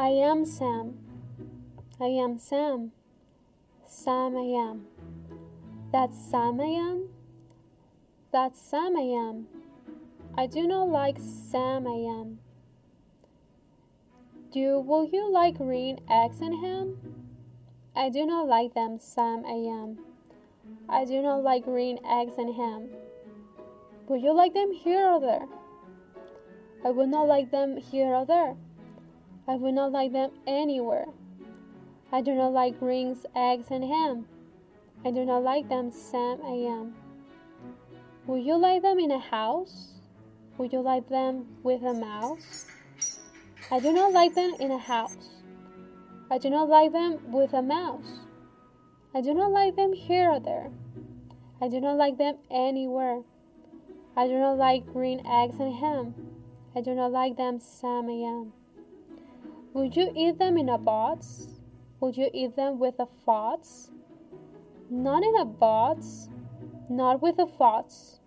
I am Sam. I am Sam. Sam I am. That's Sam I am. That's Sam I am. I do not like Sam I am. Do will you like green eggs and ham? I do not like them, Sam I am. I do not like green eggs and ham. Would you like them here or there? I would not like them here or there. I would not like them anywhere. I do not like greens, eggs, and ham. I do not like them, Sam I am. Would you like them in a house? Would you like them with a mouse? I do not like them in a house. I do not like them with a mouse. I do not like them here or there. I do not like them anywhere. I do not like green eggs and ham. I do not like them, Sam I am. Would you eat them in a box? Would you eat them with a fox? Not in a box, not with a fox,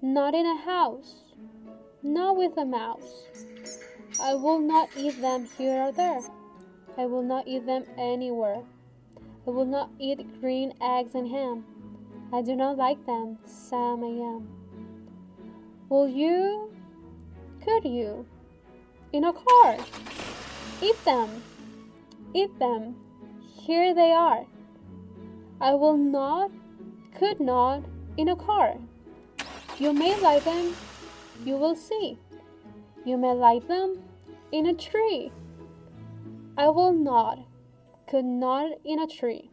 not in a house, not with a mouse. I will not eat them here or there. I will not eat them anywhere. I will not eat green eggs and ham. I do not like them, Sam I am. Will you? Could you? In a car. Eat them. Eat them. Here they are. I will not, could not, in a car. You may like them. You will see. You may like them in a tree. I will not, could not in a tree,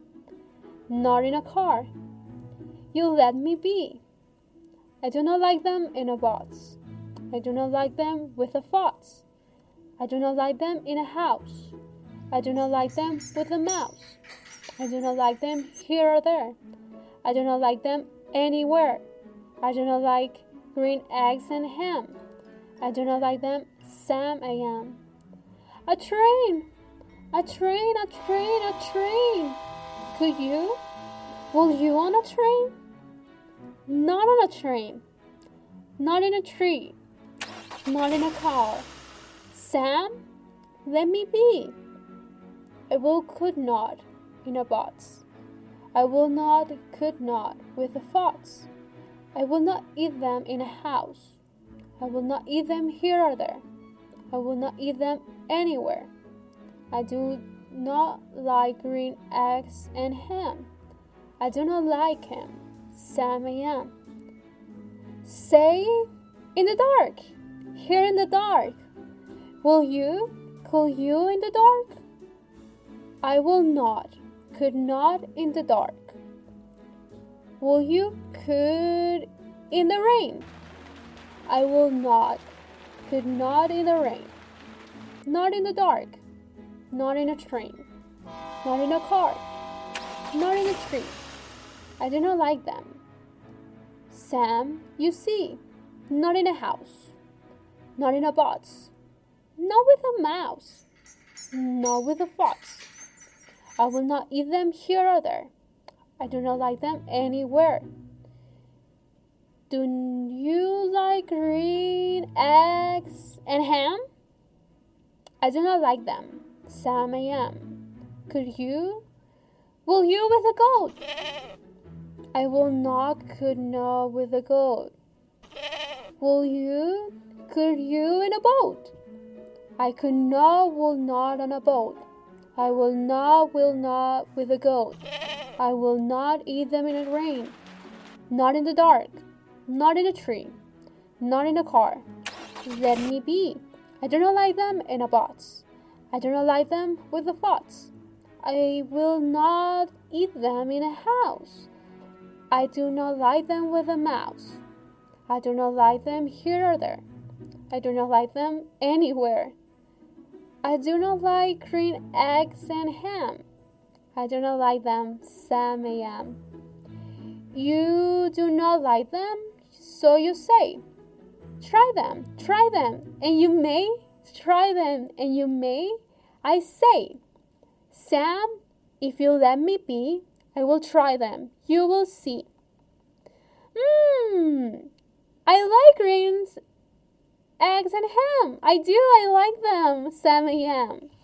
not in a car. You let me be. I do not like them in a box. I do not like them with a fox. I do not like them in a house. I do not like them with a mouse. I do not like them here or there. I do not like them anywhere. I do not like green eggs and ham. I do not like them, Sam I am. A train! A train, a train, a train! Could you? Will you on a train? Not on a train. Not in a tree. Not in a car. Sam, let me be. I will could not in a box. I will not could not with a fox. I will not eat them in a house. I will not eat them here or there. I will not eat them anywhere. I do not like green eggs and ham. I do not like him. Sam I am. Say in the dark. Here in the dark. Will you? Could you in the dark? I will not. Could not in the dark. Will you? Could in the rain. I will not. Could not in the rain. Not in the dark. Not in a train. Not in a car. Not in a tree. I do not like them. Sam, you see, not in a house. Not in a box. Not with a mouse. Not with a fox. I will not eat them here or there. I do not like them anywhere. Do you like green eggs and ham? I do not like them. Sam I am. Could you? Will you with a goat? I will not, could not with a goat. Will you? Could you in a boat? I could not, will not on a boat. I will not, will not with a goat. I will not eat them in the rain. Not in the dark. Not in a tree. Not in a car. Let me be. I do not like them in a box. I do not like them with the thoughts. I will not eat them in a house. I do not like them with a mouse. I do not like them here or there. I do not like them anywhere. I do not like green eggs and ham. I do not like them, Sam I am. You do not like them, so you say. Try them, try them, and you may. Try them, and you may. I say, Sam, if you let me be, I will try them. You will see. Mmm, I like greens, eggs, and ham. I do, I like them, Sam I am.